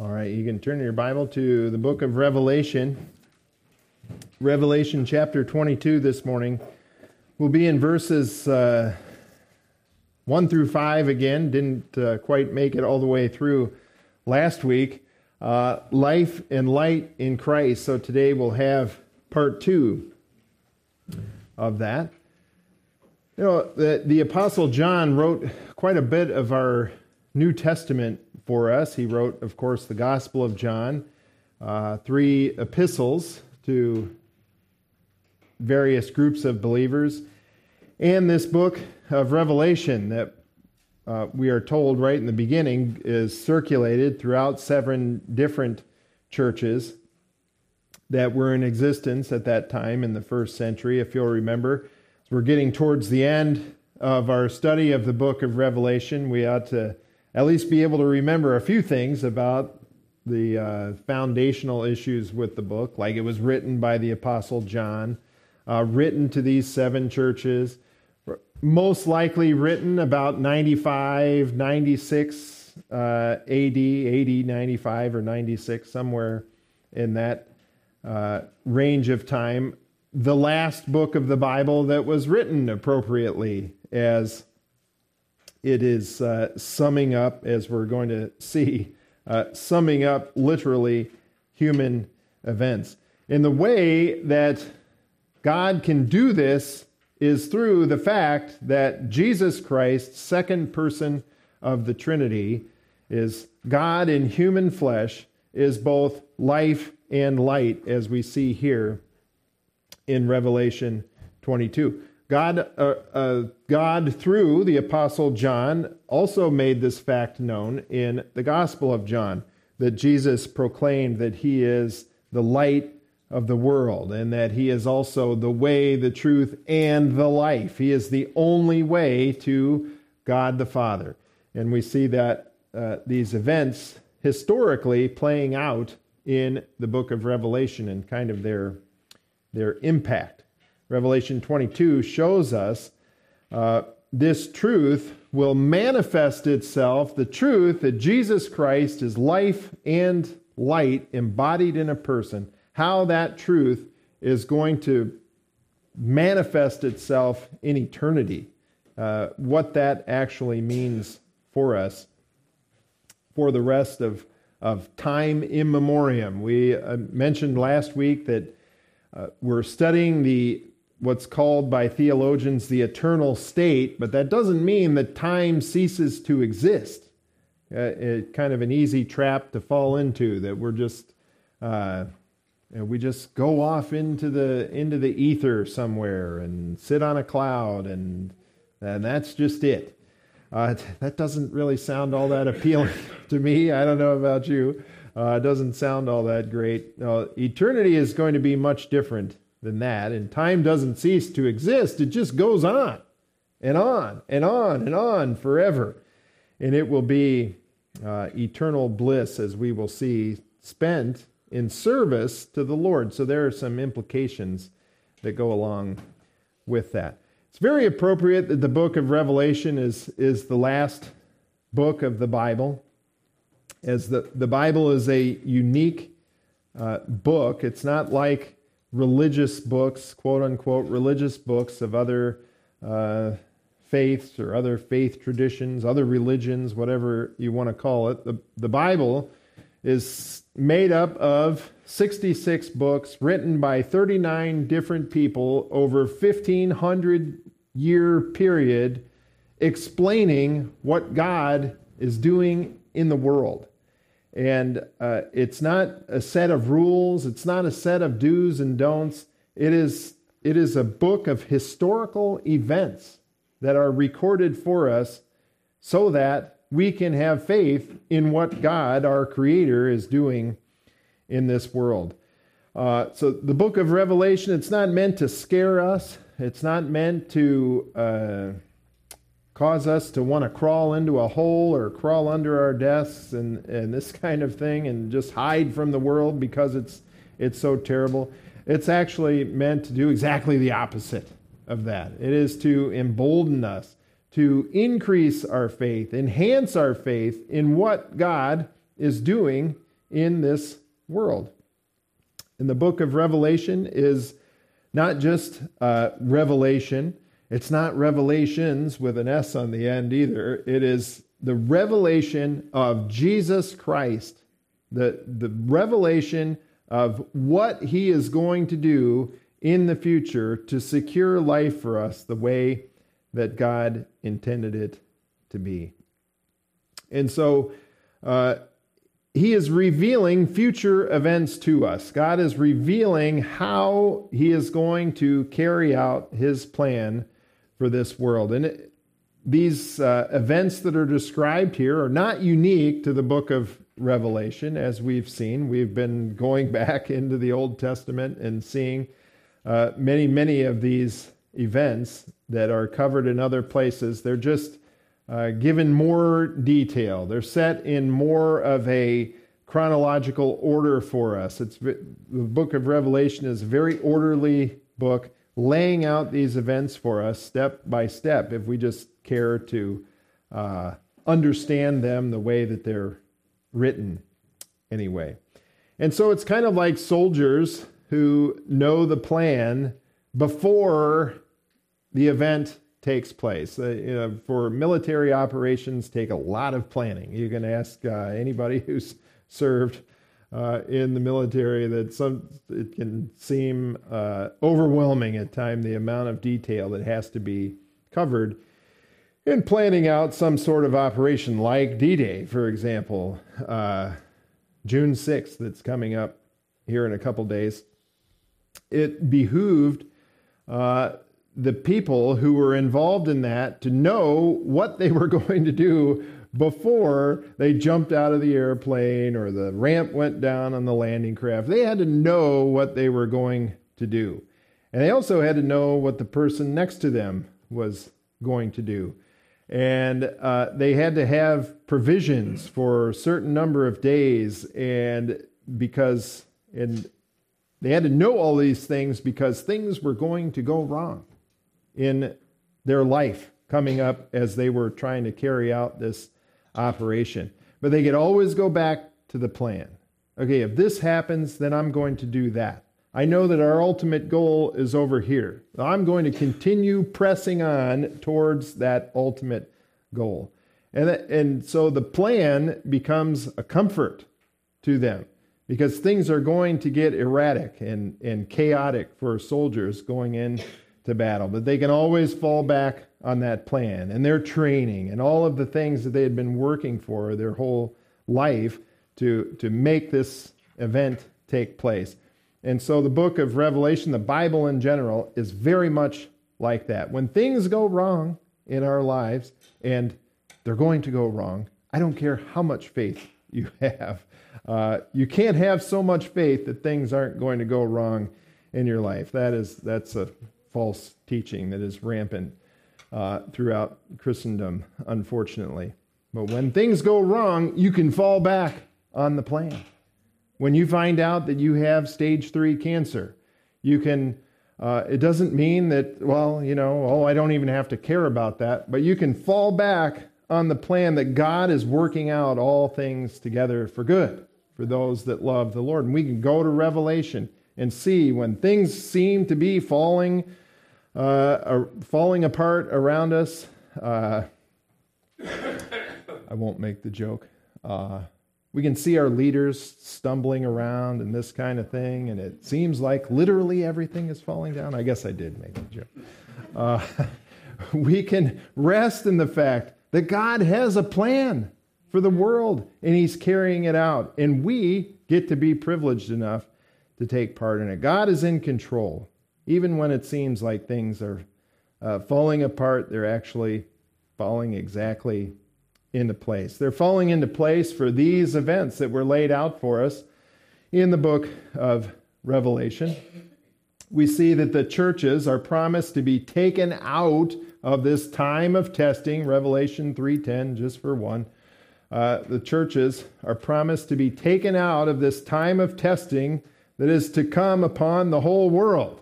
All right, you can turn your Bible to the book of Revelation. Revelation chapter 22 this morning. We'll be in verses uh, 1 through 5 again. Didn't uh, quite make it all the way through last week. Uh, life and light in Christ. So today we'll have part 2 of that. You know, the, the Apostle John wrote quite a bit of our New Testament for us. He wrote, of course, the Gospel of John, uh, three epistles to various groups of believers, and this book of Revelation that uh, we are told right in the beginning is circulated throughout seven different churches that were in existence at that time in the first century, if you'll remember. We're getting towards the end of our study of the book of Revelation, we ought to at least be able to remember a few things about the uh, foundational issues with the book, like it was written by the Apostle John, uh, written to these seven churches, most likely written about 95, 96 uh, AD, 80, 95, or 96, somewhere in that uh, range of time. The last book of the Bible that was written appropriately as it is uh, summing up, as we're going to see, uh, summing up literally human events. And the way that God can do this is through the fact that Jesus Christ, second person of the Trinity, is God in human flesh, is both life and light, as we see here in Revelation 22. God, uh, uh, God, through the Apostle John, also made this fact known in the Gospel of John that Jesus proclaimed that he is the light of the world and that he is also the way, the truth, and the life. He is the only way to God the Father. And we see that uh, these events historically playing out in the book of Revelation and kind of their, their impact. Revelation 22 shows us uh, this truth will manifest itself, the truth that Jesus Christ is life and light embodied in a person, how that truth is going to manifest itself in eternity, uh, what that actually means for us for the rest of, of time in memoriam. We uh, mentioned last week that uh, we're studying the what's called by theologians the eternal state, but that doesn't mean that time ceases to exist. Uh, it, kind of an easy trap to fall into that we're just uh, we just go off into the into the ether somewhere and sit on a cloud and and that's just it. Uh, that doesn't really sound all that appealing to me. I don't know about you. Uh, it doesn't sound all that great. eternity is going to be much different than that. And time doesn't cease to exist, it just goes on and on and on and on forever. And it will be uh, eternal bliss, as we will see, spent in service to the Lord. So there are some implications that go along with that. It's very appropriate that the book of Revelation is, is the last book of the Bible, as the, the Bible is a unique uh, book. It's not like religious books, quote unquote, religious books of other uh, faiths or other faith traditions, other religions, whatever you want to call it. The, the Bible is made up of 66 books written by 39 different people over 1500 year period explaining what God is doing in the world. And uh, it's not a set of rules, it's not a set of do's and don'ts. It is, it is a book of historical events that are recorded for us so that we can have faith in what God, our Creator, is doing in this world. Uh, so, the book of Revelation, it's not meant to scare us, it's not meant to. Uh, cause us to want to crawl into a hole or crawl under our desks and, and this kind of thing and just hide from the world because it's, it's so terrible. It's actually meant to do exactly the opposite of that. It is to embolden us, to increase our faith, enhance our faith in what God is doing in this world. And the book of Revelation is not just uh, revelation, it's not revelations with an S on the end either. It is the revelation of Jesus Christ, the, the revelation of what he is going to do in the future to secure life for us the way that God intended it to be. And so uh, he is revealing future events to us. God is revealing how he is going to carry out his plan for this world. And it, these uh, events that are described here are not unique to the book of Revelation, as we've seen. We've been going back into the Old Testament and seeing uh, many, many of these events that are covered in other places. They're just uh, given more detail. They're set in more of a chronological order for us. It's the book of Revelation is a very orderly book, laying out these events for us step by step. If we just care to uh, understand them the way that they're written, anyway. And so it's kind of like soldiers who know the plan before the event takes place. Uh, you know, for military operations, take a lot of planning. You can ask uh, anybody who's served uh, in the military that some it can seem uh, overwhelming at times the amount of detail that has to be covered in planning out some sort of operation like D-Day, for example, uh, June 6th. That's coming up here in a couple days. It behooved uh, the people who were involved in that to know what they were going to do before they jumped out of the airplane or the ramp went down on the landing craft. They had to know what they were going to do. And they also had to know what the person next to them was going to do. And uh, they had to have provisions for a certain number of days, and because and they had to know all these things because things were going to go wrong in their life coming up as they were trying to carry out this operation. But they could always go back to the plan. Okay, if this happens, then I'm going to do that. I know that our ultimate goal is over here. I'm going to continue pressing on towards that ultimate goal. And, that, and so the plan becomes a comfort to them because things are going to get erratic and, and chaotic for soldiers going into battle. But they can always fall back on that plan and their training and all of the things that they had been working for their whole life to, to make this event take place. And so the book of Revelation, the Bible in general, is very much like that. When things go wrong in our lives, and they're going to go wrong, I don't care how much faith you have. Uh, you can't have so much faith that things aren't going to go wrong in your life. That is that's a false teaching that is rampant uh, throughout Christendom, unfortunately. But when things go wrong, you can fall back on the plan. When you find out that you have stage three cancer, you can. Uh, it doesn't mean that, well, you know, oh, I don't even have to care about that, but you can fall back on the plan that God is working out all things together for good for those that love the Lord. And we can go to Revelation and see when things seem to be falling uh, falling apart around us. Uh, I won't make the joke. Uh, we can see our leaders stumbling around and this kind of thing, and it seems like literally everything is falling down. I guess I did make the joke. Uh, we can rest in the fact that God has a plan for the world and He's carrying it out, and we get to be privileged enough to take part in it. God is in control. Even when it seems like things are uh, falling apart, they're actually falling exactly into place. They're falling into place for these events that were laid out for us in the book of Revelation. We see that the churches are promised to be taken out of this time of testing, Revelation 3:10 just for one. Uh, the churches are promised to be taken out of this time of testing that is to come upon the whole world.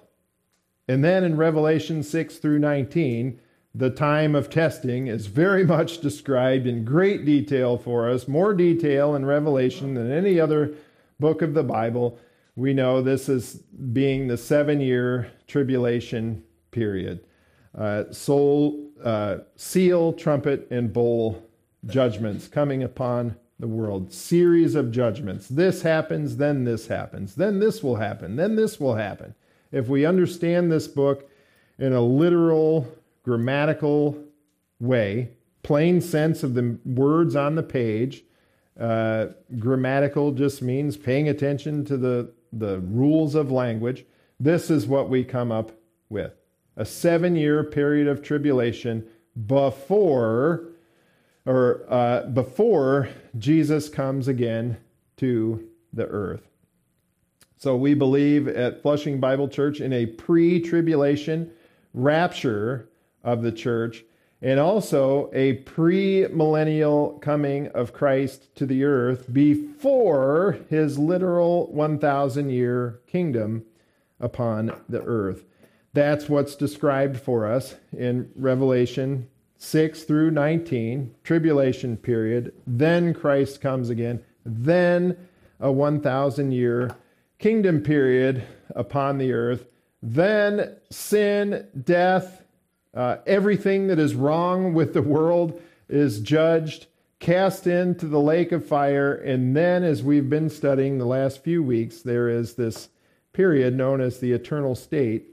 And then in Revelation 6 through 19, the time of testing is very much described in great detail for us, more detail in Revelation than any other book of the Bible. We know this is being the seven year tribulation period. Uh, soul, uh, seal, trumpet, and bowl judgments coming upon the world. Series of judgments. This happens, then this happens, then this will happen, then this will happen. If we understand this book in a literal, grammatical way, plain sense of the words on the page, uh, grammatical just means paying attention to the, the rules of language. This is what we come up with a seven year period of tribulation before or uh, before Jesus comes again to the earth. So we believe at Flushing Bible Church in a pre-tribulation rapture of the church and also a pre-millennial coming of Christ to the earth before his literal 1000 year kingdom upon the earth. That's what's described for us in Revelation 6 through 19, tribulation period. Then Christ comes again. Then a 1,000 year kingdom period upon the earth. Then sin, death, uh, everything that is wrong with the world is judged, cast into the lake of fire. And then, as we've been studying the last few weeks, there is this period known as the eternal state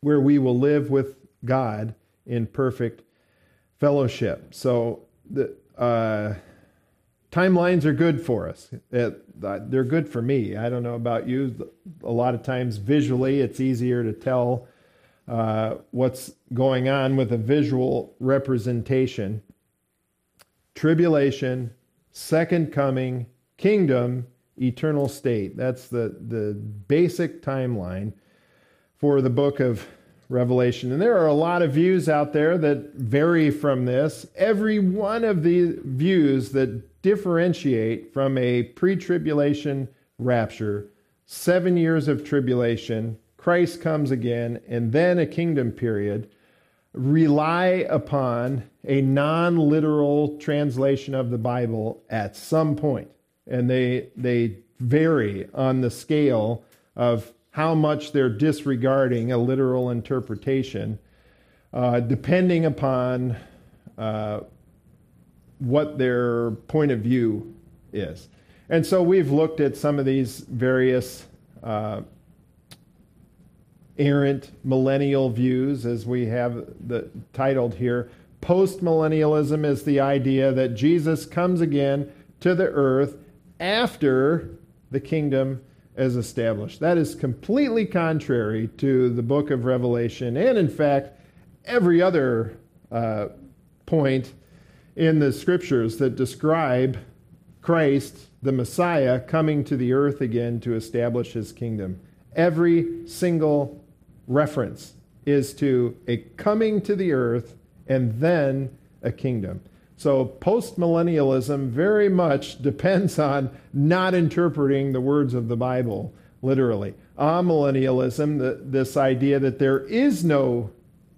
where we will live with God in perfect fellowship. So the uh, timelines are good for us. It, uh, they're good for me. I don't know about you. A lot of times, visually, it's easier to tell uh, what's going on with a visual representation. Tribulation, second coming, kingdom, eternal state. That's the, the basic timeline for the book of Revelation. And there are a lot of views out there that vary from this. Every one of the views that differentiate from a pre tribulation rapture, seven years of tribulation, Christ comes again, and then a kingdom period rely upon a non literal translation of the Bible at some point. And they, they vary on the scale of how much they're disregarding a literal interpretation, uh, depending upon uh, what their point of view is. And so we've looked at some of these various uh, errant millennial views, as we have the, titled here. Postmillennialism is the idea that Jesus comes again to the earth after the kingdom is established. That is completely contrary to the book of Revelation, and in fact, every other uh, point in the scriptures that describe Christ, the Messiah, coming to the earth again to establish his kingdom. Every single reference is to a coming to the earth and then a kingdom. So postmillennialism very much depends on not interpreting the words of the Bible literally. Amillennialism, the, this idea that there is no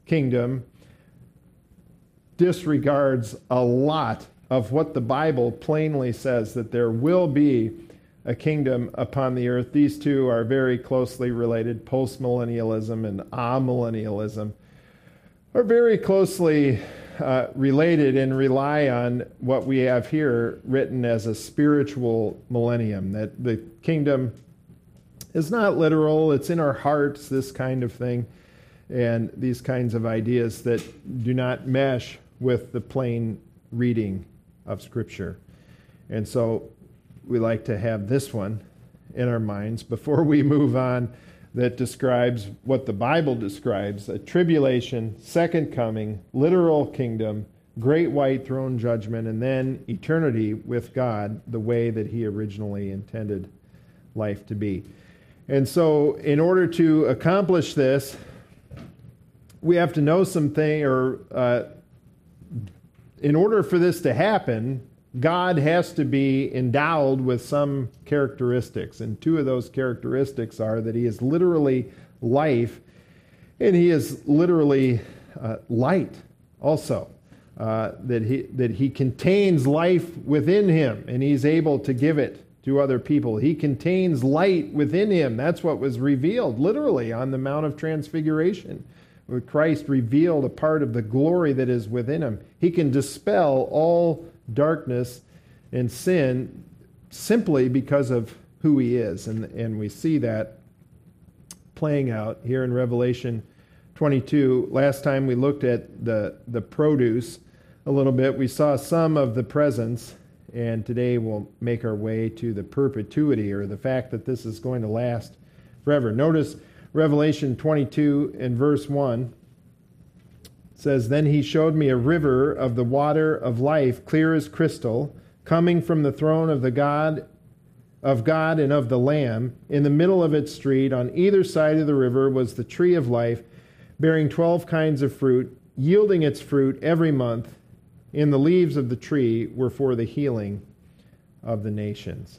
kingdom, disregards a lot of what the Bible plainly says that there will be a kingdom upon the earth. These two are very closely related. Postmillennialism and amillennialism are very closely uh, related and rely on what we have here written as a spiritual millennium, that the kingdom is not literal, it's in our hearts, this kind of thing, and these kinds of ideas that do not mesh with the plain reading of Scripture. And so we like to have this one in our minds before we move on that describes what the Bible describes a tribulation, second coming, literal kingdom, great white throne judgment, and then eternity with God the way that He originally intended life to be. And so, in order to accomplish this, we have to know something, or uh, in order for this to happen, God has to be endowed with some characteristics. And two of those characteristics are that he is literally life and he is literally uh, light also. Uh, that he that he contains life within him and he's able to give it to other people. He contains light within him. That's what was revealed literally on the Mount of Transfiguration. Christ revealed a part of the glory that is within him. He can dispel all darkness and sin simply because of who he is. And, and we see that playing out here in Revelation 22. Last time we looked at the, the produce a little bit, we saw some of the presence, and today we'll make our way to the perpetuity or the fact that this is going to last forever. Notice Revelation 22 and verse 1 says, Then he showed me a river of the water of life, clear as crystal, coming from the throne of the God of God and of the Lamb. In the middle of its street, on either side of the river, was the tree of life, bearing twelve kinds of fruit, yielding its fruit every month. In the leaves of the tree were for the healing of the nations.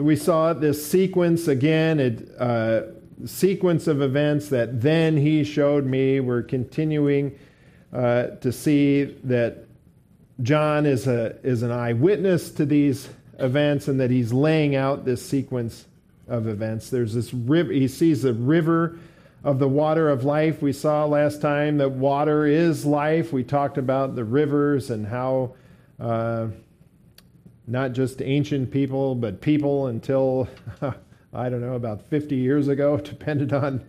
We saw this sequence again, a uh, sequence of events that then he showed me. We're continuing uh, to see that John is, a, is an eyewitness to these events and that he's laying out this sequence of events. There's this river, he sees the river of the water of life. We saw last time that water is life. We talked about the rivers and how uh, not just ancient people, but people until, I don't know, about 50 years ago, depended on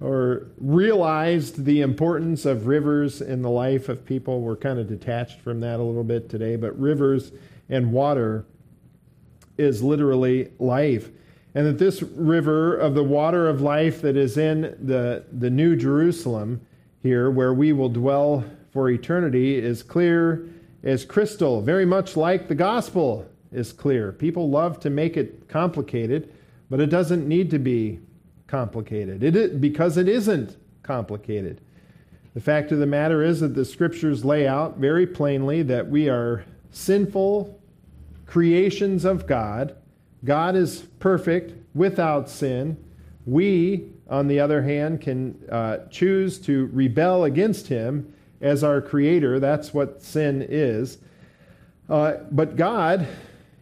or realized the importance of rivers in the life of people. We're kind of detached from that a little bit today, but rivers and water is literally life. And that this river of the water of life that is in the, the New Jerusalem here, where we will dwell for eternity, is clear as crystal, very much like the gospel is clear. People love to make it complicated, but it doesn't need to be complicated it is, because it isn't complicated. The fact of the matter is that the scriptures lay out very plainly that we are sinful creations of God. God is perfect without sin. We, on the other hand, can uh, choose to rebel against Him as our Creator. That's what sin is. Uh, but God,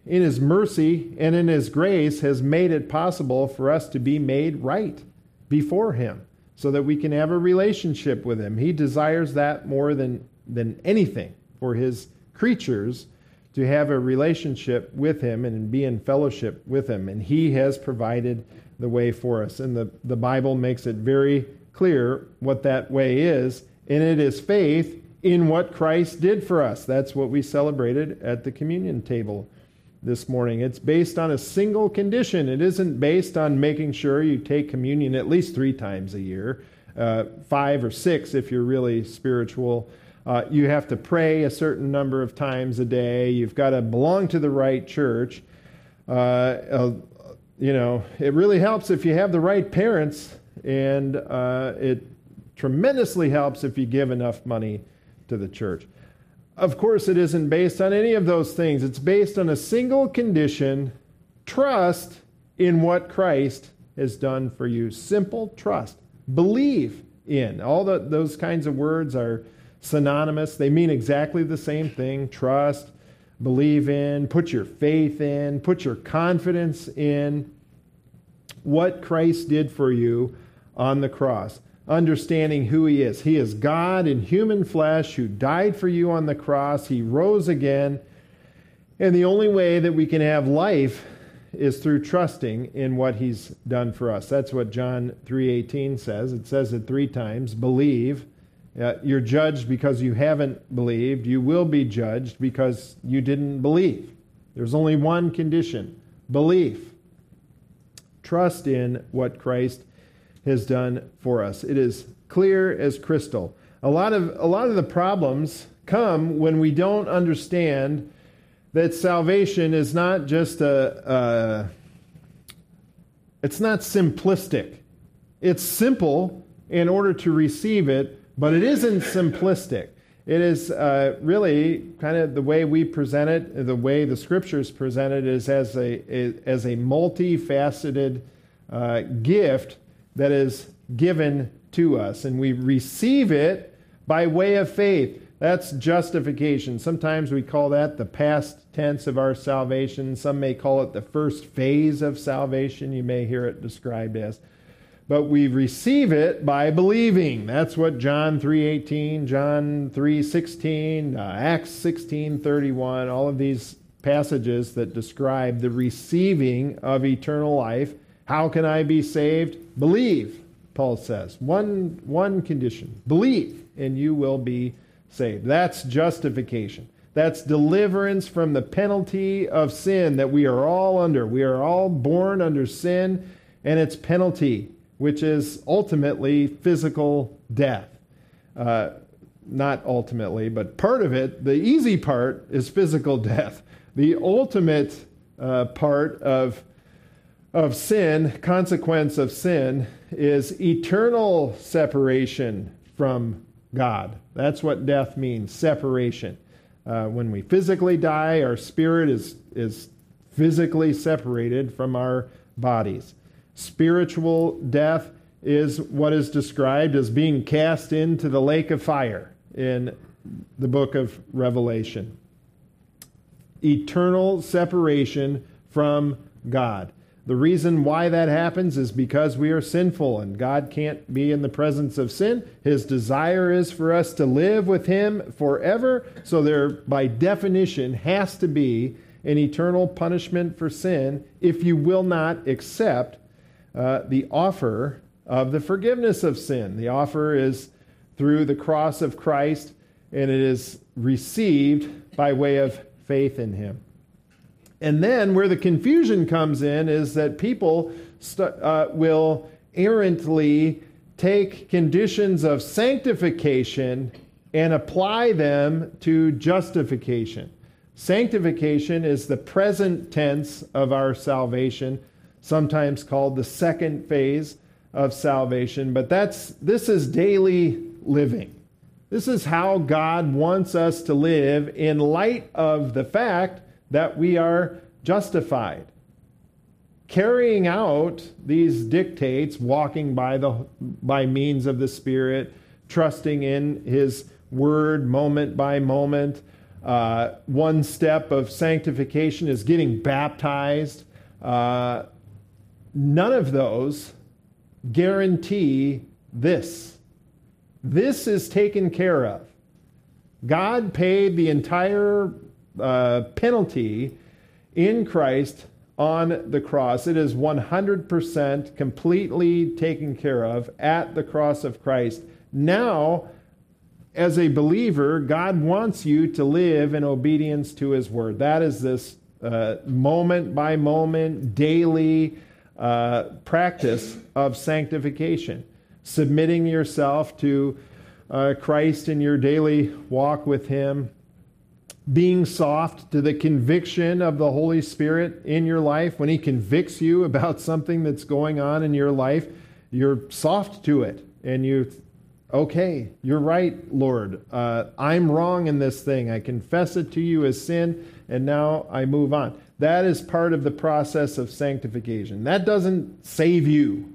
in His mercy and in His grace, has made it possible for us to be made right before Him so that we can have a relationship with Him. He desires that more than, than anything for His creatures to have a relationship with Him and be in fellowship with Him. And He has provided the way for us. And the, the Bible makes it very clear what that way is, and it is faith in what Christ did for us. That's what we celebrated at the communion table this morning. It's based on a single condition. It isn't based on making sure you take communion at least three times a year, uh, five or six if you're really spiritual. Uh, you have to pray a certain number of times a day. You've got to belong to the right church. Uh, uh, you know, it really helps if you have the right parents, and uh, it tremendously helps if you give enough money to the church. Of course, it isn't based on any of those things. It's based on a single condition trust in what Christ has done for you. Simple trust. Believe in. All the, those kinds of words are synonymous. They mean exactly the same thing trust, believe in, put your faith in, put your confidence in what Christ did for you on the cross. Understanding who he is. He is God in human flesh who died for you on the cross. He rose again. And the only way that we can have life is through trusting in what he's done for us. That's what John 3:18 says. It says it 3 times, believe, uh, you're judged because you haven't believed. You will be judged because you didn't believe. There's only one condition belief. Trust in what Christ has done for us. It is clear as crystal. A lot of, a lot of the problems come when we don't understand that salvation is not just a, a it's not simplistic. It's simple in order to receive it, but it isn't simplistic. It is uh, really kind of the way we present it, the way the scriptures present it is as a, as a multifaceted uh, gift that is given to us, and we receive it by way of faith. That's justification. Sometimes we call that the past tense of our salvation. Some may call it the first phase of salvation. You may hear it described as. But we receive it by believing. That's what John 3:18, John 3:16, uh, Acts 16:31, all of these passages that describe the receiving of eternal life. How can I be saved? Believe, Paul says. One one condition. Believe and you will be saved. That's justification. That's deliverance from the penalty of sin that we are all under. We are all born under sin and its penalty, which is ultimately physical death. Uh, not ultimately, but part of it, the easy part, is physical death. The ultimate uh, part of, of sin, consequence of sin, is eternal separation from God. That's what death means separation. Uh, when we physically die, our spirit is, is physically separated from our bodies. Spiritual death is what is described as being cast into the lake of fire in the book of Revelation. Eternal separation from God. The reason why that happens is because we are sinful and God can't be in the presence of sin. His desire is for us to live with Him forever. So, there, by definition, has to be an eternal punishment for sin if you will not accept uh, the offer of the forgiveness of sin. The offer is through the cross of Christ, and it is received by way of faith in Him. And then where the confusion comes in is that people st- uh, will errantly take conditions of sanctification and apply them to justification. Sanctification is the present tense of our salvation, sometimes called the second phase of salvation, but that's this is daily living. This is how God wants us to live in light of the fact that we are justified. Carrying out these dictates, walking by, the, by means of the Spirit, trusting in His Word moment by moment. Uh, one step of sanctification is getting baptized. Uh, none of those guarantee this. This is taken care of. God paid the entire uh, penalty in Christ on the cross. It is 100% completely taken care of at the cross of Christ. Now, as a believer, God wants you to live in obedience to His word. That is this uh, moment by moment, daily uh, practice of sanctification, submitting yourself to uh, Christ in your daily walk with Him being soft to the conviction of the Holy Spirit in your life. When He convicts you about something that's going on in your life, you're soft to it and you, okay, you're right, Lord. Uh, I'm wrong in this thing. I confess it to you as sin and now I move on. That is part of the process of sanctification. That doesn't save you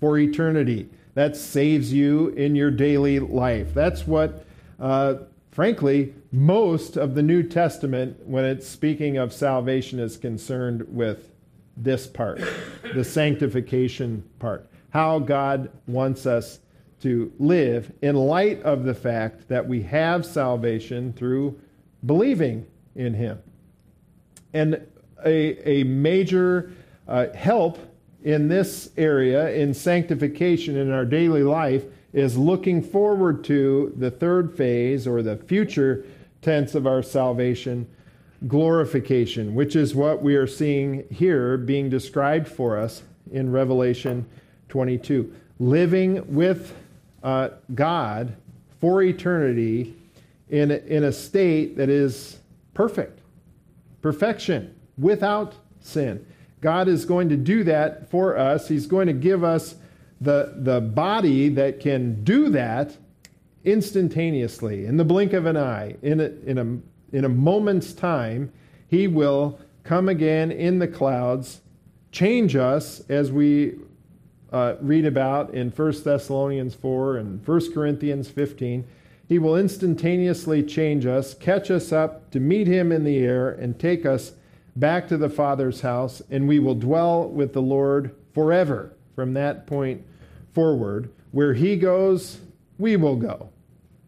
for eternity. That saves you in your daily life. That's what uh, frankly, most of the New Testament, when it's speaking of salvation, is concerned with this part, the sanctification part. How God wants us to live in light of the fact that we have salvation through believing in Him. And a, a major uh, help in this area, in sanctification in our daily life, is looking forward to the third phase or the future tense of our salvation, glorification, which is what we are seeing here being described for us in Revelation 22. Living with uh, God for eternity in a, in a state that is perfect, perfection, without sin. God is going to do that for us. He's going to give us the, the body that can do that instantaneously, in the blink of an eye, in a, in a, in a moment's time, he will come again in the clouds, change us as we uh, read about in 1 Thessalonians 4 and 1 Corinthians 15. He will instantaneously change us, catch us up to meet him in the air, and take us back to the Father's house, and we will dwell with the Lord forever. From that point forward, where he goes, we will go.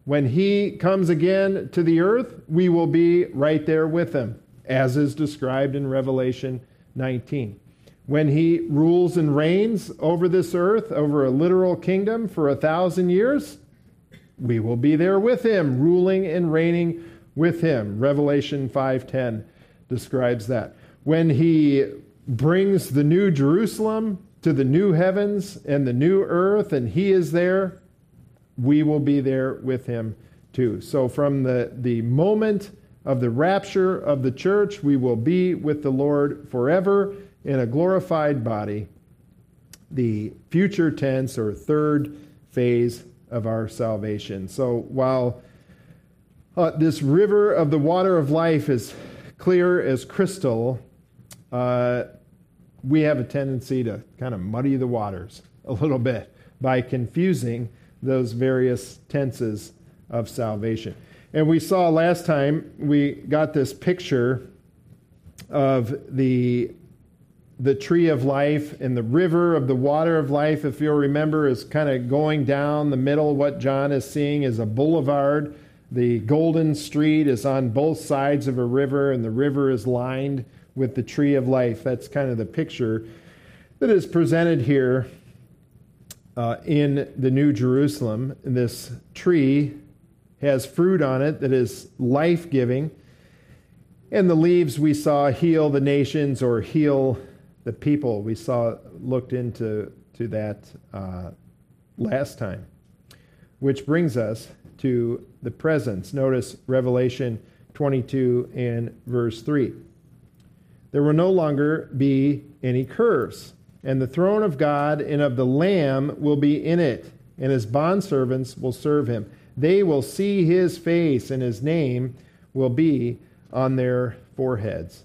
When he comes again to the earth, we will be right there with him, as is described in Revelation 19. When he rules and reigns over this earth, over a literal kingdom for a thousand years, we will be there with him, ruling and reigning with him. Revelation 5:10 describes that. When he brings the new Jerusalem to the new heavens and the new earth and he is there, we will be there with him too. So from the, the moment of the rapture of the church, we will be with the Lord forever in a glorified body. The future tense or third phase of our salvation. So while uh, this river of the water of life is clear as crystal, uh, we have a tendency to kind of muddy the waters a little bit by confusing those various tenses of salvation. And we saw last time, we got this picture of the, the tree of life and the river of the water of life, if you'll remember, is kind of going down the middle. What John is seeing is a boulevard. The golden street is on both sides of a river, and the river is lined with the tree of life. That's kind of the picture that is presented here uh, in the New Jerusalem. This tree has fruit on it that is life giving. And the leaves we saw heal the nations or heal the people. We saw looked into to that uh, last time, which brings us to the presence. Notice Revelation 22 and verse 3. There will no longer be any curse and the throne of God and of the Lamb will be in it, and his bondservants will serve him. They will see his face, and his name will be on their foreheads.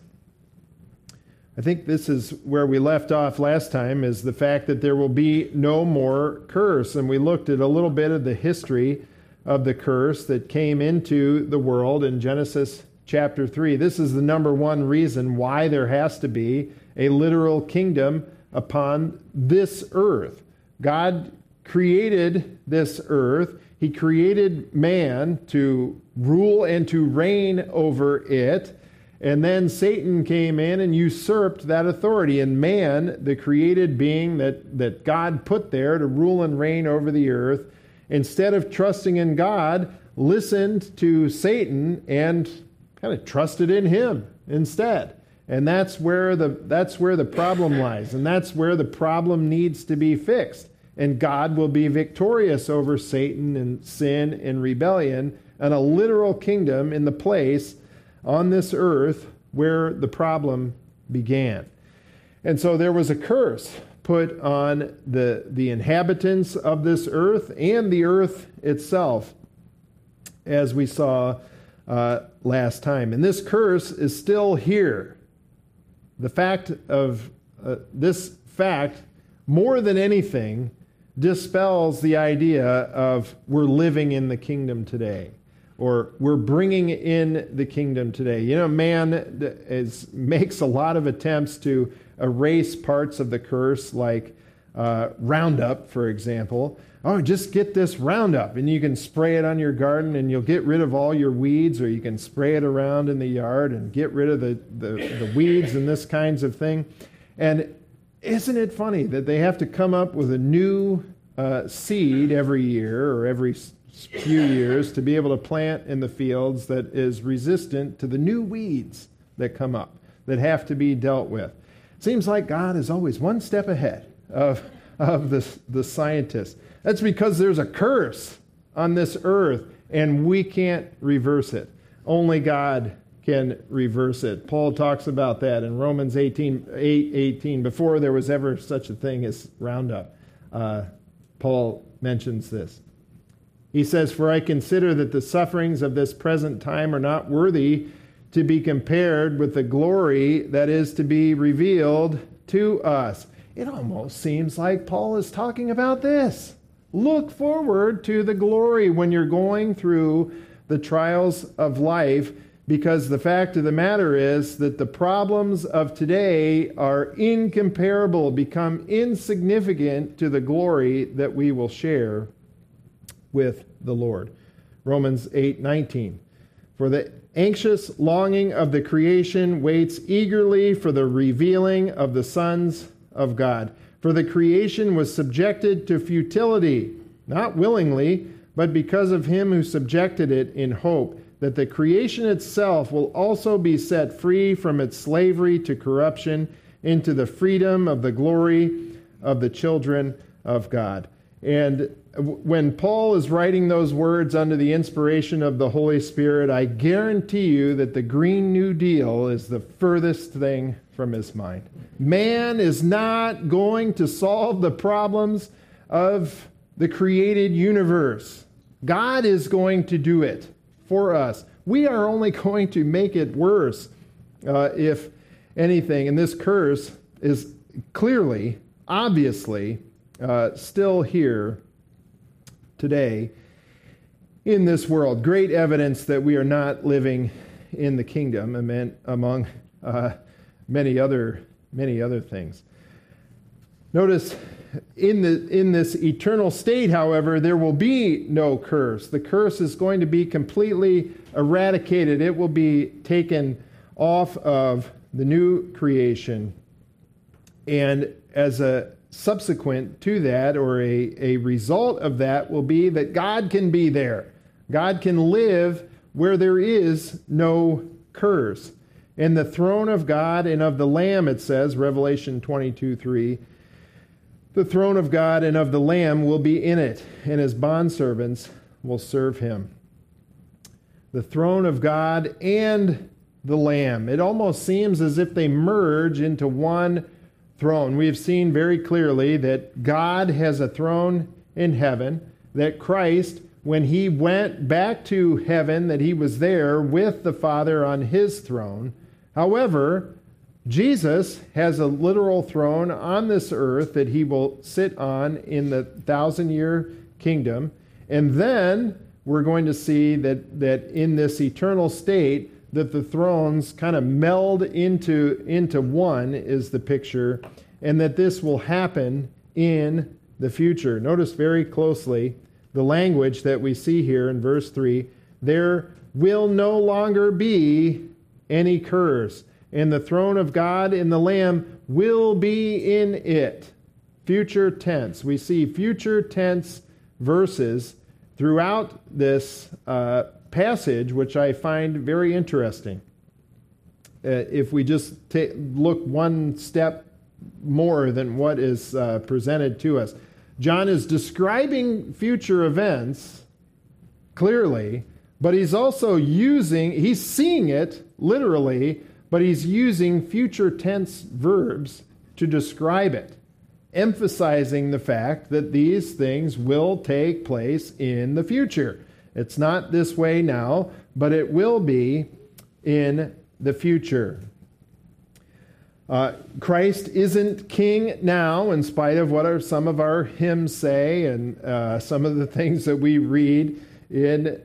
I think this is where we left off last time is the fact that there will be no more curse. And we looked at a little bit of the history of the curse that came into the world in Genesis chapter 3. This is the number one reason why there has to be a literal kingdom upon this earth. God created this earth. He created man to rule and to reign over it. And then Satan came in and usurped that authority. And man, the created being that, that God put there to rule and reign over the earth, instead of trusting in God, listened to Satan and kind of trusted in him instead. And that's where the that's where the problem lies, and that's where the problem needs to be fixed. And God will be victorious over Satan and sin and rebellion and a literal kingdom in the place on this earth where the problem began. And so there was a curse put on the, the inhabitants of this earth and the earth itself, as we saw uh, last time. And this curse is still here. The fact of uh, this fact, more than anything, dispels the idea of we're living in the kingdom today or we're bringing in the kingdom today. You know, man is, makes a lot of attempts to erase parts of the curse, like uh, Roundup, for example oh, just get this Roundup and you can spray it on your garden and you'll get rid of all your weeds, or you can spray it around in the yard and get rid of the, the, the weeds and this kinds of thing. And isn't it funny that they have to come up with a new uh, seed every year or every few years to be able to plant in the fields that is resistant to the new weeds that come up that have to be dealt with? Seems like God is always one step ahead of, of the, the scientists. That's because there's a curse on this earth and we can't reverse it. Only God can reverse it. Paul talks about that in Romans 18, 8, 18. Before there was ever such a thing as Roundup, uh, Paul mentions this. He says, For I consider that the sufferings of this present time are not worthy to be compared with the glory that is to be revealed to us. it almost seems like Paul is talking about this. Look forward to the glory when you're going through the trials of life because the fact of the matter is that the problems of today are incomparable, become insignificant to the glory that we will share with the Lord. Romans 8:19. For the anxious longing of the creation waits eagerly for the revealing of the sons of God. For the creation was subjected to futility, not willingly, but because of him who subjected it in hope that the creation itself will also be set free from its slavery to corruption into the freedom of the glory of the children of God. And when Paul is writing those words under the inspiration of the Holy Spirit, I guarantee you that the Green New Deal is the furthest thing from his mind. Man is not going to solve the problems of the created universe. God is going to do it for us. We are only going to make it worse, uh, if anything. And this curse is clearly, obviously, uh, still here today in this world. Great evidence that we are not living in the kingdom among uh, many other many other things. Notice in, the, in this eternal state, however, there will be no curse. The curse is going to be completely eradicated, it will be taken off of the new creation. And as a subsequent to that, or a, a result of that, will be that God can be there. God can live where there is no curse. In the throne of God and of the Lamb, it says, Revelation 22 3 the throne of God and of the Lamb will be in it, and his bondservants will serve him. The throne of God and the Lamb. It almost seems as if they merge into one throne. We have seen very clearly that God has a throne in heaven, that Christ, when he went back to heaven, that he was there with the Father on his throne. However, Jesus has a literal throne on this earth that he will sit on in the thousand year kingdom. And then we're going to see that, that in this eternal state, that the thrones kind of meld into, into one, is the picture, and that this will happen in the future. Notice very closely the language that we see here in verse 3 there will no longer be any curse and the throne of God and the Lamb will be in it. Future tense. We see future tense verses throughout this uh, passage, which I find very interesting. Uh, if we just look one step more than what is uh, presented to us, John is describing future events clearly, but he's also using, he's seeing it literally but he's using future tense verbs to describe it, emphasizing the fact that these things will take place in the future. It's not this way now, but it will be in the future. Uh, Christ isn't king now, in spite of what some of our hymns say and uh, some of the things that we read in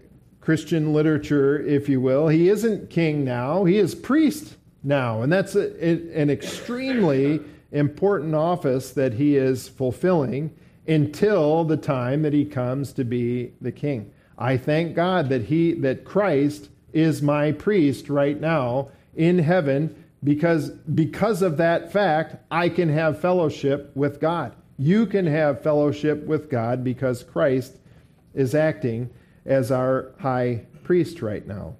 Christian literature, if you will. He isn't king now, he is priest now. And that's a, an extremely important office that he is fulfilling until the time that he comes to be the king. I thank God that he that Christ is my priest right now in heaven because because of that fact I can have fellowship with God. You can have fellowship with God because Christ is acting as our high priest right now.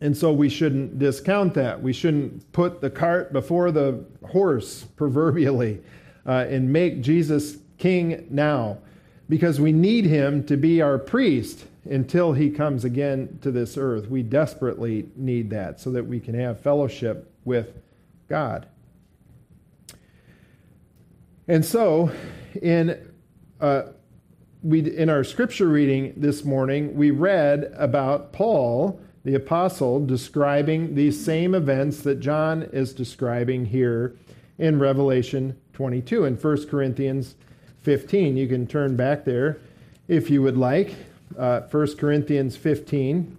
And so we shouldn't discount that. We shouldn't put the cart before the horse, proverbially, uh, and make Jesus king now because we need him to be our priest until he comes again to this earth. We desperately need that so that we can have fellowship with God. And so, in uh, we in our scripture reading this morning, we read about Paul the apostle describing these same events that John is describing here in Revelation 22 and 1 Corinthians 15. You can turn back there if you would like. Uh, 1 Corinthians 15,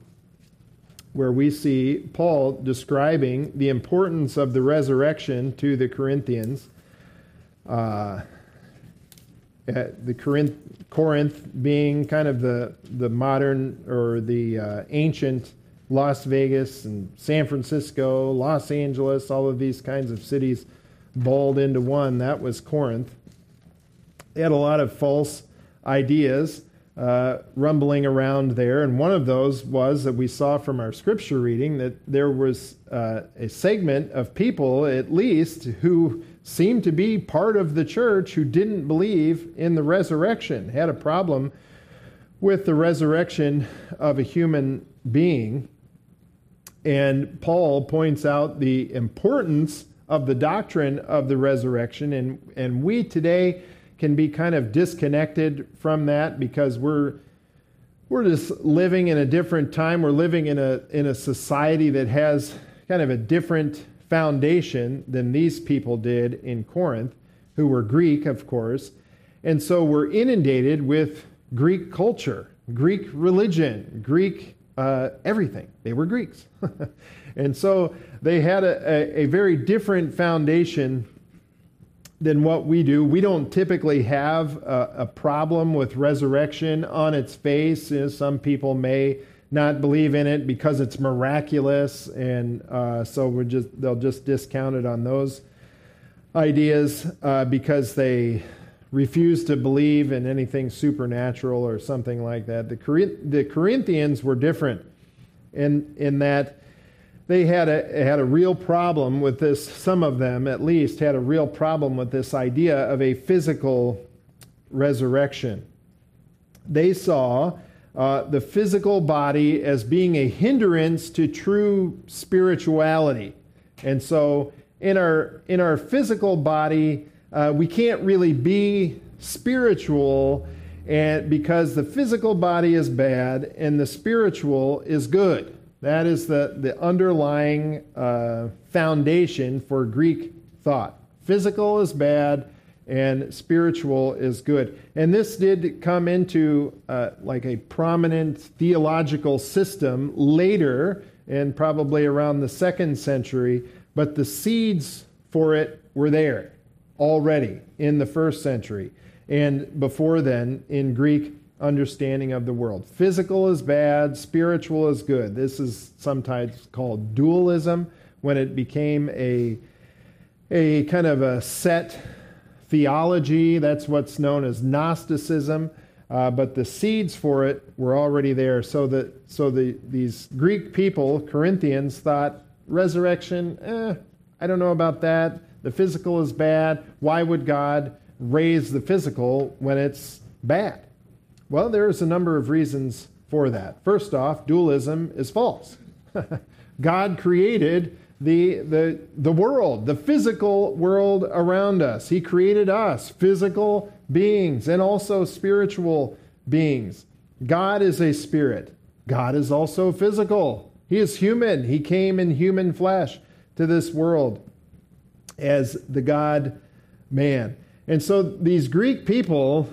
where we see Paul describing the importance of the resurrection to the Corinthians. Uh, the Corinth, Corinth being kind of the, the modern or the uh, ancient Las Vegas and San Francisco, Los Angeles, all of these kinds of cities balled into one. That was Corinth. They had a lot of false ideas uh, rumbling around there, and one of those was that we saw from our scripture reading that there was uh, a segment of people, at least, who seemed to be part of the church who didn't believe in the resurrection, had a problem with the resurrection of a human being. And Paul points out the importance of the doctrine of the resurrection. And, and we today can be kind of disconnected from that because we're, we're just living in a different time. We're living in a, in a society that has kind of a different foundation than these people did in Corinth, who were Greek, of course. And so we're inundated with Greek culture, Greek religion, Greek uh, everything. They were Greeks. and so they had a, a, a, very different foundation than what we do. We don't typically have a, a problem with resurrection on its face. You know, some people may not believe in it because it's miraculous, and uh, so we're just they'll just discount it on those ideas uh, because they refuse to believe in anything supernatural or something like that. The, the Corinthians were different in, in that they had a, had a real problem with this, some of them at least had a real problem with this idea of a physical resurrection. They saw uh, the physical body as being a hindrance to true spirituality. And so in our, in our physical body, uh, we can't really be spiritual and because the physical body is bad and the spiritual is good. That is the, the underlying uh, foundation for Greek thought. Physical is bad and spiritual is good. And this did come into uh, like a prominent theological system later, and probably around the second century, but the seeds for it were there already in the first century and before then in Greek understanding of the world. Physical is bad, spiritual is good. This is sometimes called dualism when it became a, a kind of a set theology. That's what's known as Gnosticism. Uh, but the seeds for it were already there. So that so the these Greek people, Corinthians, thought resurrection. Eh, I don't know about that. The physical is bad. Why would God raise the physical when it's bad? Well, there's a number of reasons for that. First off, dualism is false. God created the, the, the world, the physical world around us. He created us, physical beings, and also spiritual beings. God is a spirit. God is also physical. He is human. He came in human flesh to this world as the God man. And so these Greek people,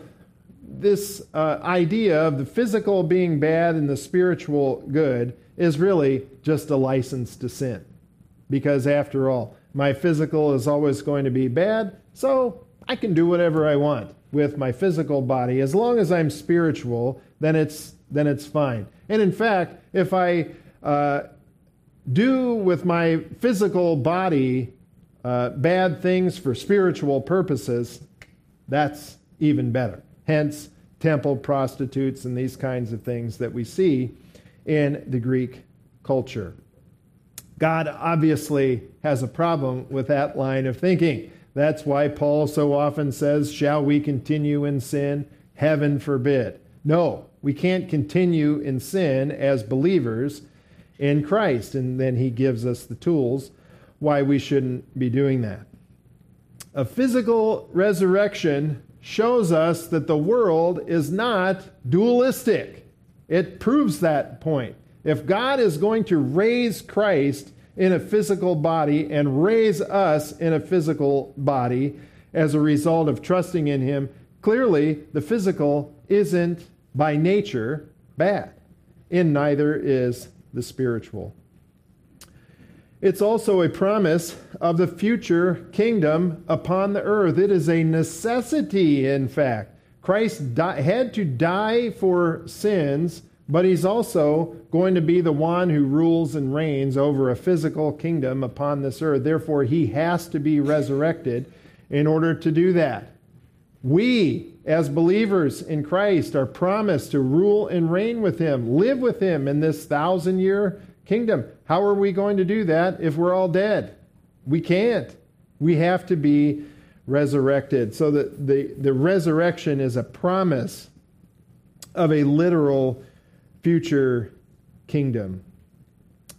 this uh, idea of the physical being bad and the spiritual good is really just a license to sin. Because after all, my physical is always going to be bad, so I can do whatever I want with my physical body. As long as I'm spiritual, then it's, then it's fine. And in fact, if I uh, do with my physical body uh, bad things for spiritual purposes, that's even better. Hence, temple prostitutes and these kinds of things that we see in the Greek culture. God obviously has a problem with that line of thinking. That's why Paul so often says, Shall we continue in sin? Heaven forbid. No, we can't continue in sin as believers in Christ. And then he gives us the tools why we shouldn't be doing that. A physical resurrection shows us that the world is not dualistic. It proves that point. If God is going to raise Christ in a physical body and raise us in a physical body as a result of trusting in him, clearly the physical isn't by nature bad, and neither is the spiritual. It's also a promise of the future kingdom upon the earth. It is a necessity, in fact. Christ di- had to die for sins but he's also going to be the one who rules and reigns over a physical kingdom upon this earth. Therefore, he has to be resurrected in order to do that. We, as believers in Christ, are promised to rule and reign with him, live with him in this thousand year kingdom. How are we going to do that if we're all dead? We can't. We have to be resurrected. So the, the, the resurrection is a promise of a literal future kingdom.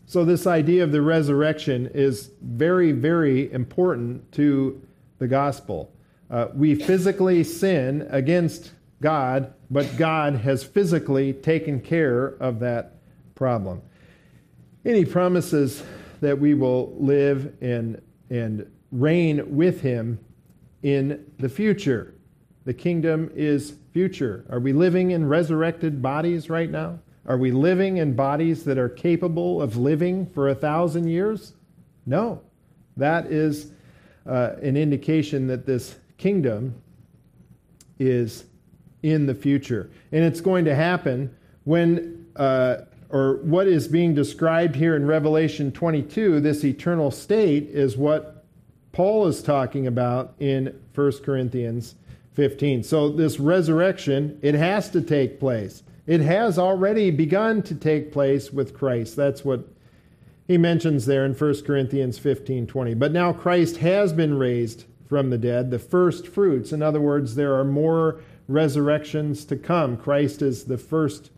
So, this idea of the resurrection is very, very important to the gospel. Uh, we physically sin against God, but God has physically taken care of that problem. And He promises that we will live and, and reign with Him in the future. The kingdom is future. Are we living in resurrected bodies right now? Are we living in bodies that are capable of living for a thousand years? No. That is uh, an indication that this kingdom is in the future. And it's going to happen when, uh, or what is being described here in Revelation 22, this eternal state, is what Paul is talking about in 1 Corinthians 15. So this resurrection, it has to take place. It has already begun to take place with Christ. That's what he mentions there in 1 Corinthians 15 20. But now Christ has been raised from the dead, the first fruits. In other words, there are more resurrections to come. Christ is the first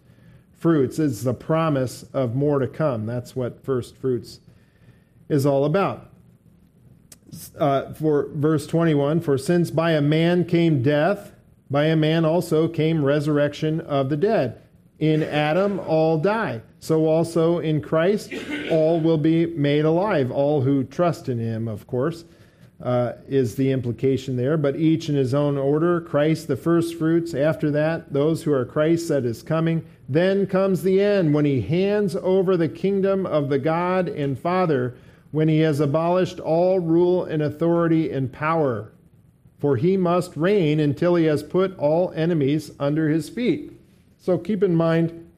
fruits, it's the promise of more to come. That's what first fruits is all about. Uh, for verse 21 For since by a man came death, by a man also came resurrection of the dead. In Adam, all die. So also in Christ, all will be made alive. All who trust in him, of course, uh, is the implication there. But each in his own order Christ the first fruits. After that, those who are Christ that is coming. Then comes the end when he hands over the kingdom of the God and Father, when he has abolished all rule and authority and power for he must reign until he has put all enemies under his feet. So keep in mind,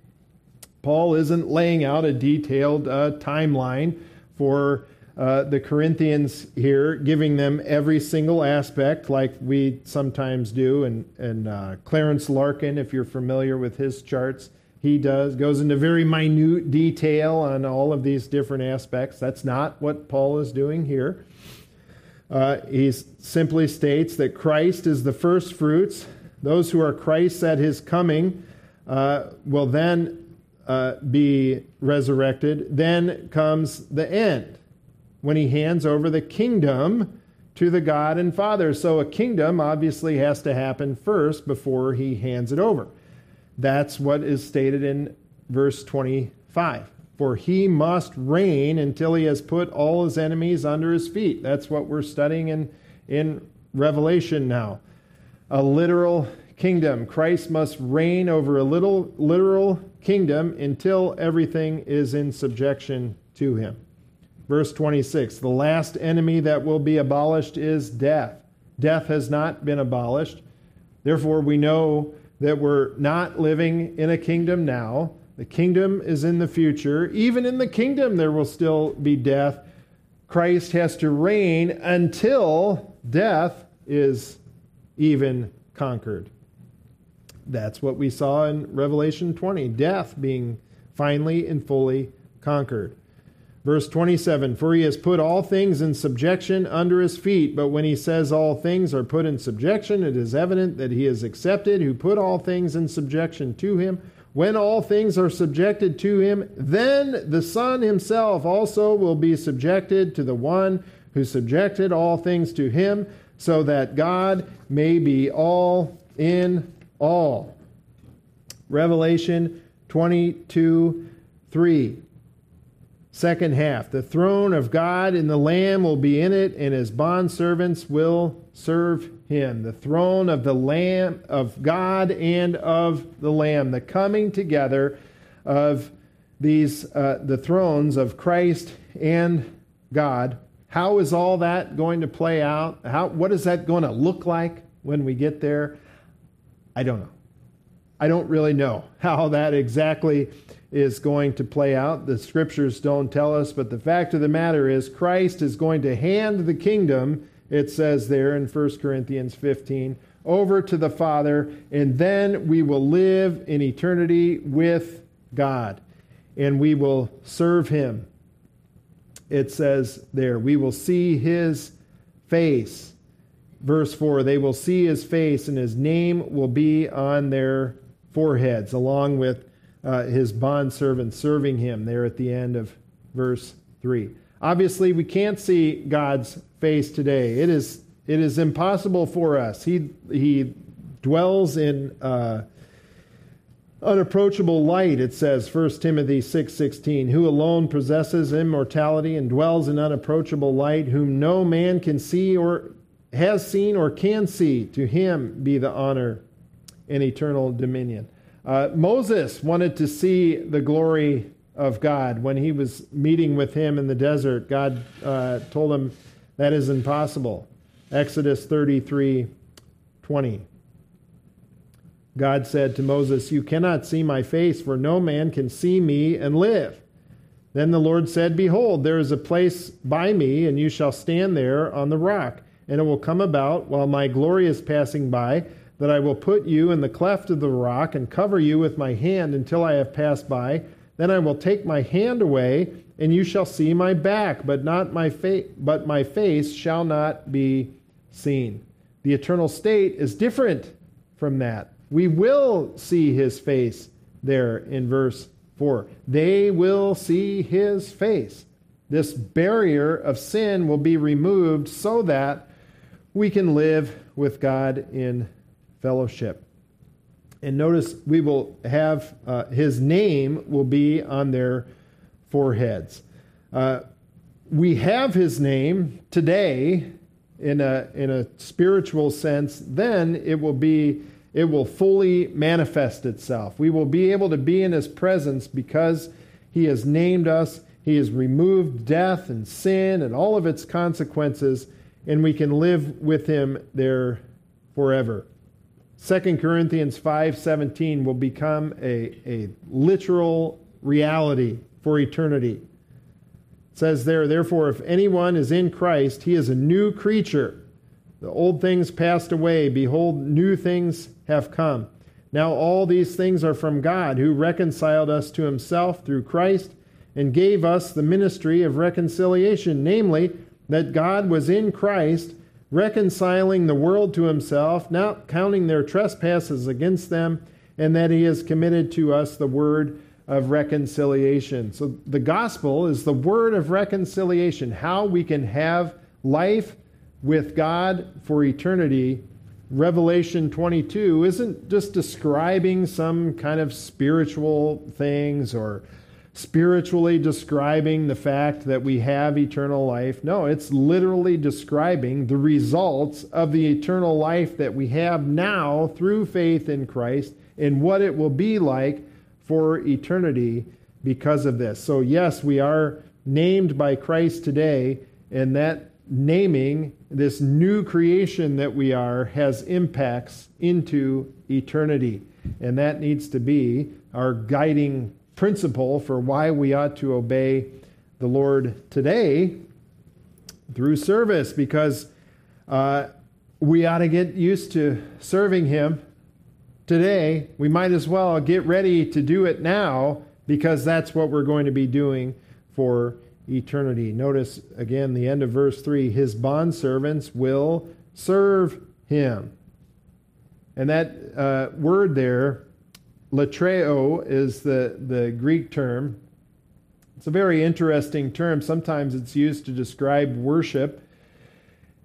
Paul isn't laying out a detailed uh, timeline for uh, the Corinthians here, giving them every single aspect like we sometimes do. And, and uh, Clarence Larkin, if you're familiar with his charts, he does goes into very minute detail on all of these different aspects. That's not what Paul is doing here. Uh, he simply states that Christ is the first fruits. Those who are Christ's at his coming uh, will then uh, be resurrected. Then comes the end when he hands over the kingdom to the God and Father. So a kingdom obviously has to happen first before he hands it over. That's what is stated in verse 25 for he must reign until he has put all his enemies under his feet. That's what we're studying in, in Revelation now. A literal kingdom. Christ must reign over a little literal kingdom until everything is in subjection to him. Verse 26 The last enemy that will be abolished is death. Death has not been abolished. Therefore, we know that we're not living in a kingdom now the kingdom is in the future. Even in the kingdom, there will still be death. Christ has to reign until death is even conquered. That's what we saw in Revelation 20 death being finally and fully conquered. Verse 27 For he has put all things in subjection under his feet. But when he says all things are put in subjection, it is evident that he is accepted who put all things in subjection to him. When all things are subjected to him, then the Son himself also will be subjected to the one who subjected all things to him, so that God may be all in all. Revelation 22 3. second half. The throne of God and the Lamb will be in it, and his bondservants will serve him. The throne of the Lamb of God and of the Lamb. The coming together of these uh, the thrones of Christ and God. How is all that going to play out? How what is that going to look like when we get there? I don't know. I don't really know how that exactly is going to play out. The scriptures don't tell us, but the fact of the matter is, Christ is going to hand the kingdom, it says there in 1 Corinthians 15, over to the Father, and then we will live in eternity with God, and we will serve Him. It says there, we will see His face. Verse 4 they will see His face, and His name will be on their foreheads, along with uh, his bondservant serving him there at the end of verse 3. Obviously, we can't see God's face today. It is, it is impossible for us. He, he dwells in uh, unapproachable light, it says, 1 Timothy 6.16, who alone possesses immortality and dwells in unapproachable light, whom no man can see or has seen or can see. To him be the honor and eternal dominion. Uh, Moses wanted to see the glory of God. When he was meeting with him in the desert, God uh, told him that is impossible. Exodus 33 20. God said to Moses, You cannot see my face, for no man can see me and live. Then the Lord said, Behold, there is a place by me, and you shall stand there on the rock. And it will come about, while my glory is passing by, that I will put you in the cleft of the rock and cover you with my hand until I have passed by. Then I will take my hand away, and you shall see my back, but not my face, but my face shall not be seen. The eternal state is different from that. We will see his face there in verse 4. They will see his face. This barrier of sin will be removed so that we can live with God in fellowship. And notice we will have uh, his name will be on their foreheads. Uh, we have his name today in a, in a spiritual sense, then it will be it will fully manifest itself. We will be able to be in his presence because he has named us, he has removed death and sin and all of its consequences, and we can live with him there forever. 2 Corinthians 5:17 will become a, a literal reality for eternity. It says there, therefore, if anyone is in Christ, he is a new creature. The old things passed away, behold, new things have come. Now all these things are from God, who reconciled us to himself through Christ and gave us the ministry of reconciliation, namely, that God was in Christ reconciling the world to himself, not counting their trespasses against them, and that he has committed to us the word of reconciliation. So the gospel is the word of reconciliation, how we can have life with God for eternity. Revelation 22 isn't just describing some kind of spiritual things or spiritually describing the fact that we have eternal life. No, it's literally describing the results of the eternal life that we have now through faith in Christ and what it will be like for eternity because of this. So, yes, we are named by Christ today, and that naming, this new creation that we are, has impacts into eternity. And that needs to be our guiding principle for why we ought to obey the Lord today through service because uh, we ought to get used to serving Him today. We might as well get ready to do it now because that's what we're going to be doing for eternity. Notice again the end of verse 3 His bondservants will serve Him. And that uh, word there Latreo is the, the Greek term. It's a very interesting term. Sometimes it's used to describe worship,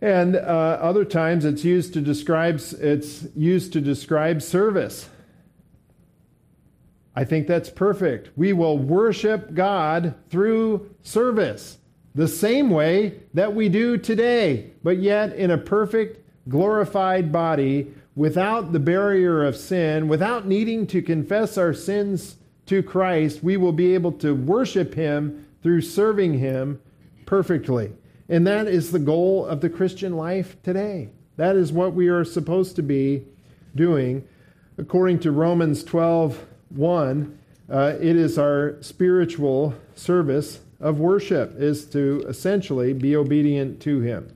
and uh, other times it's used to describe it's used to describe service. I think that's perfect. We will worship God through service, the same way that we do today, but yet in a perfect, glorified body without the barrier of sin, without needing to confess our sins to Christ, we will be able to worship Him through serving Him perfectly. And that is the goal of the Christian life today. That is what we are supposed to be doing. According to Romans 12 1, uh, it is our spiritual service of worship is to essentially be obedient to him.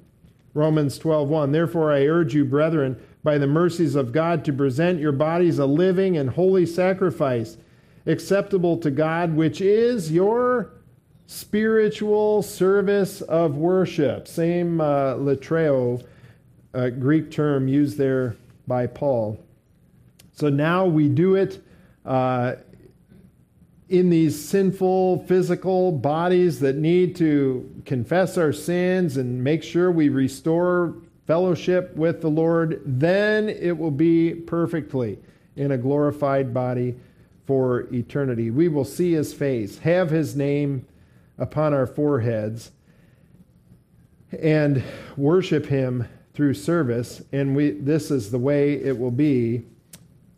Romans 12:1 Therefore I urge you brethren by the mercies of God to present your bodies a living and holy sacrifice acceptable to God which is your spiritual service of worship. Same uh, uh, Greek term used there by Paul. So now we do it uh, in these sinful physical bodies that need to confess our sins and make sure we restore fellowship with the Lord, then it will be perfectly in a glorified body for eternity. We will see his face, have his name upon our foreheads, and worship him through service. And we, this is the way it will be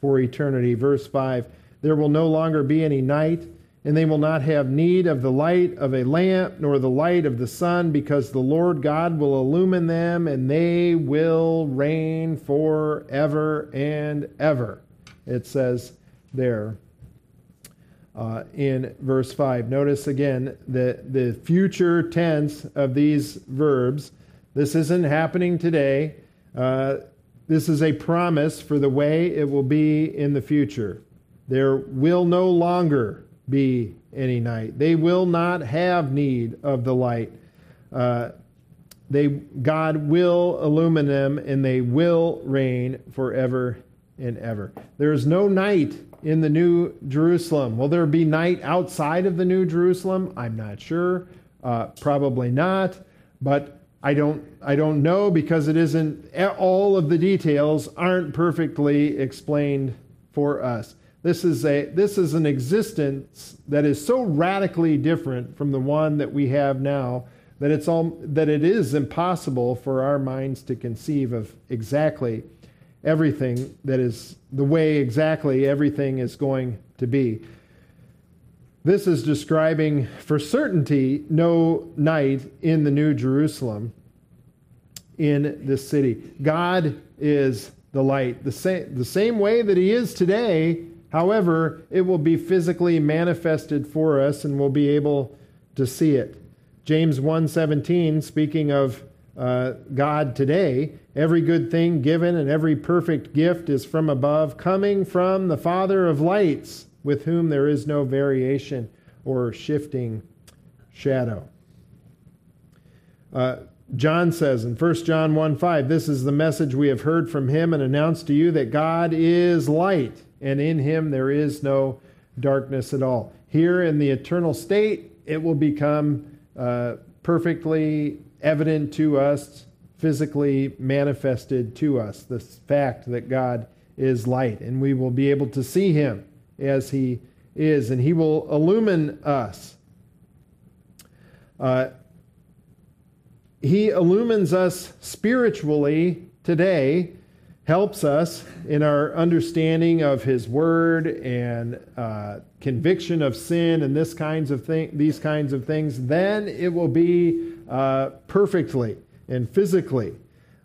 for eternity. Verse 5 There will no longer be any night and they will not have need of the light of a lamp nor the light of the sun, because the Lord God will illumine them, and they will reign forever and ever. It says there uh, in verse 5. Notice again the, the future tense of these verbs. This isn't happening today. Uh, this is a promise for the way it will be in the future. There will no longer be any night. They will not have need of the light. Uh, they, God will illumine them and they will reign forever and ever. There is no night in the New Jerusalem. Will there be night outside of the New Jerusalem? I'm not sure. Uh, probably not. But I don't, I don't know because it isn't, all of the details aren't perfectly explained for us. This is, a, this is an existence that is so radically different from the one that we have now that, it's all, that it is impossible for our minds to conceive of exactly everything that is the way exactly everything is going to be. This is describing for certainty no night in the New Jerusalem in this city. God is the light. The same, the same way that He is today, However, it will be physically manifested for us and we'll be able to see it. James 1:17 speaking of uh, God today, every good thing given and every perfect gift is from above, coming from the Father of lights, with whom there is no variation or shifting shadow. Uh, John says in 1 John 1 5, This is the message we have heard from him and announced to you that God is light and in him there is no darkness at all. Here in the eternal state, it will become uh, perfectly evident to us, physically manifested to us, the fact that God is light, and we will be able to see him as he is, and he will illumine us. Uh, he illumines us spiritually today helps us in our understanding of His Word and uh, conviction of sin and this kinds of thing, these kinds of things, then it will be uh, perfectly and physically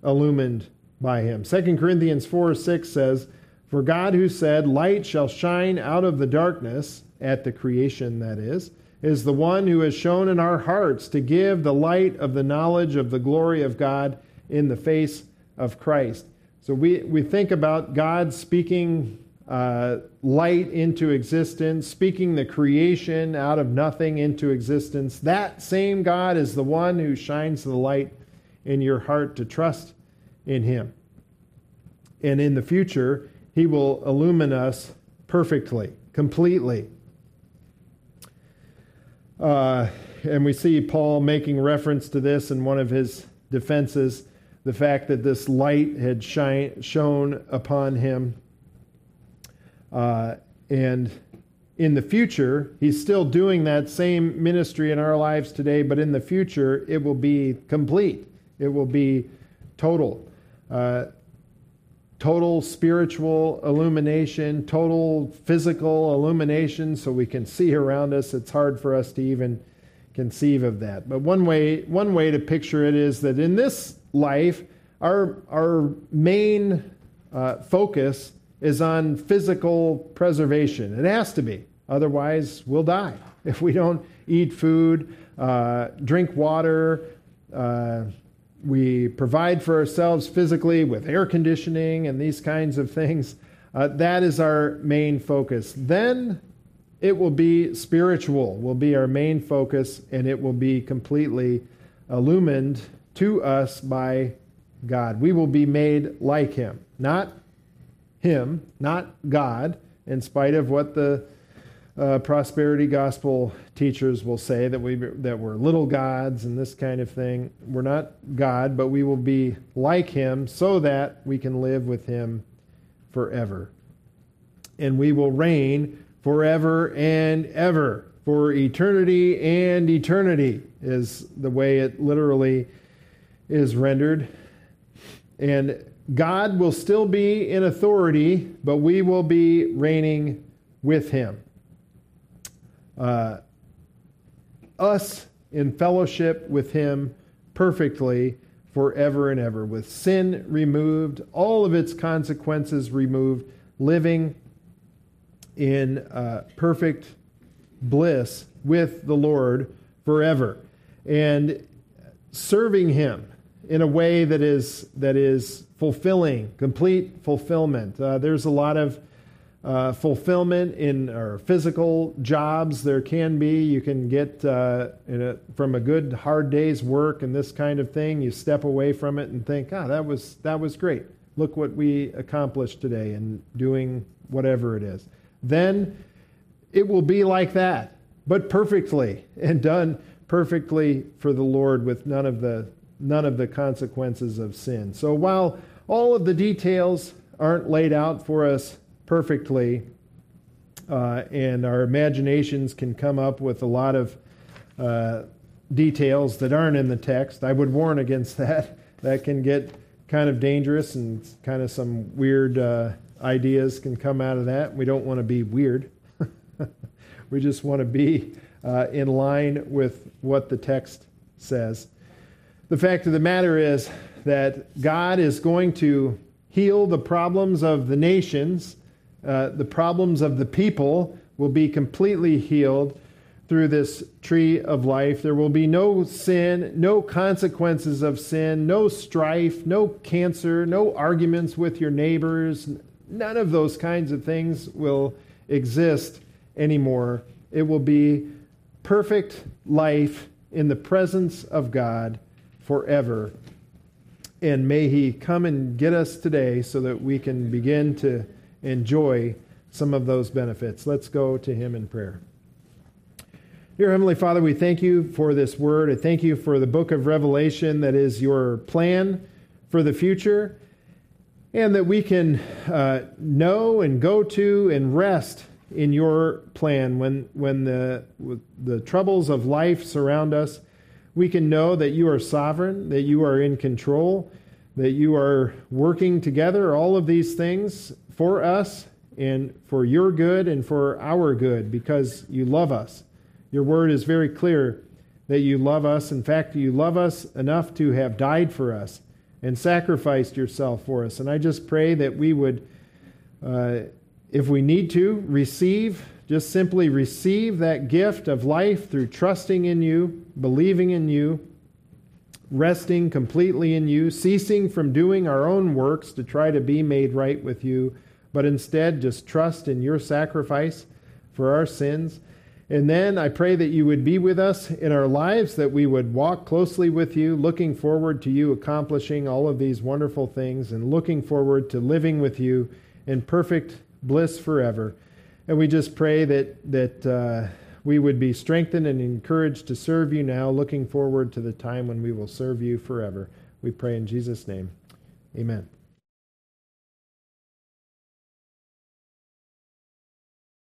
illumined by Him. 2 Corinthians 4 6 says, For God who said, Light shall shine out of the darkness, at the creation that is, is the one who has shown in our hearts to give the light of the knowledge of the glory of God in the face of Christ. So we, we think about God speaking uh, light into existence, speaking the creation out of nothing into existence. That same God is the one who shines the light in your heart to trust in Him. And in the future, He will illumine us perfectly, completely. Uh, and we see Paul making reference to this in one of his defenses the fact that this light had shine, shone upon him. Uh, and in the future, he's still doing that same ministry in our lives today, but in the future, it will be complete. It will be total. Uh, total spiritual illumination, total physical illumination, so we can see around us. It's hard for us to even conceive of that. But one way, one way to picture it is that in this life, our, our main uh, focus is on physical preservation. It has to be. Otherwise, we'll die. If we don't eat food, uh, drink water, uh, we provide for ourselves physically with air conditioning and these kinds of things. Uh, that is our main focus. Then it will be spiritual, will be our main focus, and it will be completely illumined to us by God. We will be made like Him, not Him, not God, in spite of what the uh, prosperity gospel teachers will say that we that we're little gods and this kind of thing. We're not God, but we will be like Him, so that we can live with Him forever, and we will reign forever and ever, for eternity and eternity is the way it literally is rendered. And God will still be in authority, but we will be reigning with him. Uh, us in fellowship with him perfectly forever and ever, with sin removed, all of its consequences removed, living in uh, perfect bliss with the Lord forever. And serving him in a way that is that is fulfilling, complete fulfillment. Uh, there's a lot of uh, fulfillment in our physical jobs. There can be. You can get uh, a, from a good hard day's work and this kind of thing. You step away from it and think, "Ah, that was that was great. Look what we accomplished today in doing whatever it is." Then it will be like that, but perfectly and done perfectly for the Lord with none of the none of the consequences of sin. So while all of the details aren't laid out for us perfectly, uh, and our imaginations can come up with a lot of uh, details that aren't in the text, I would warn against that. That can get kind of dangerous, and kind of some weird uh, ideas can come out of that. We don't want to be weird. we just want to be uh, in line with what the text says. The fact of the matter is that God is going to heal the problems of the nations, uh, the problems of the people will be completely healed through this tree of life. There will be no sin, no consequences of sin, no strife, no cancer, no arguments with your neighbors. None of those kinds of things will exist anymore. It will be perfect life in the presence of God forever. And may He come and get us today so that we can begin to enjoy some of those benefits. Let's go to Him in prayer. Dear Heavenly Father, we thank you for this word. I thank you for the book of Revelation that is your plan for the future, and that we can uh, know and go to and rest in your plan when, when the, the troubles of life surround us we can know that you are sovereign, that you are in control, that you are working together, all of these things for us and for your good and for our good because you love us. Your word is very clear that you love us. In fact, you love us enough to have died for us and sacrificed yourself for us. And I just pray that we would, uh, if we need to, receive just simply receive that gift of life through trusting in you, believing in you, resting completely in you, ceasing from doing our own works to try to be made right with you, but instead just trust in your sacrifice for our sins. And then I pray that you would be with us in our lives, that we would walk closely with you, looking forward to you accomplishing all of these wonderful things and looking forward to living with you in perfect bliss forever. And we just pray that, that uh, we would be strengthened and encouraged to serve you now, looking forward to the time when we will serve you forever. We pray in Jesus' name. Amen.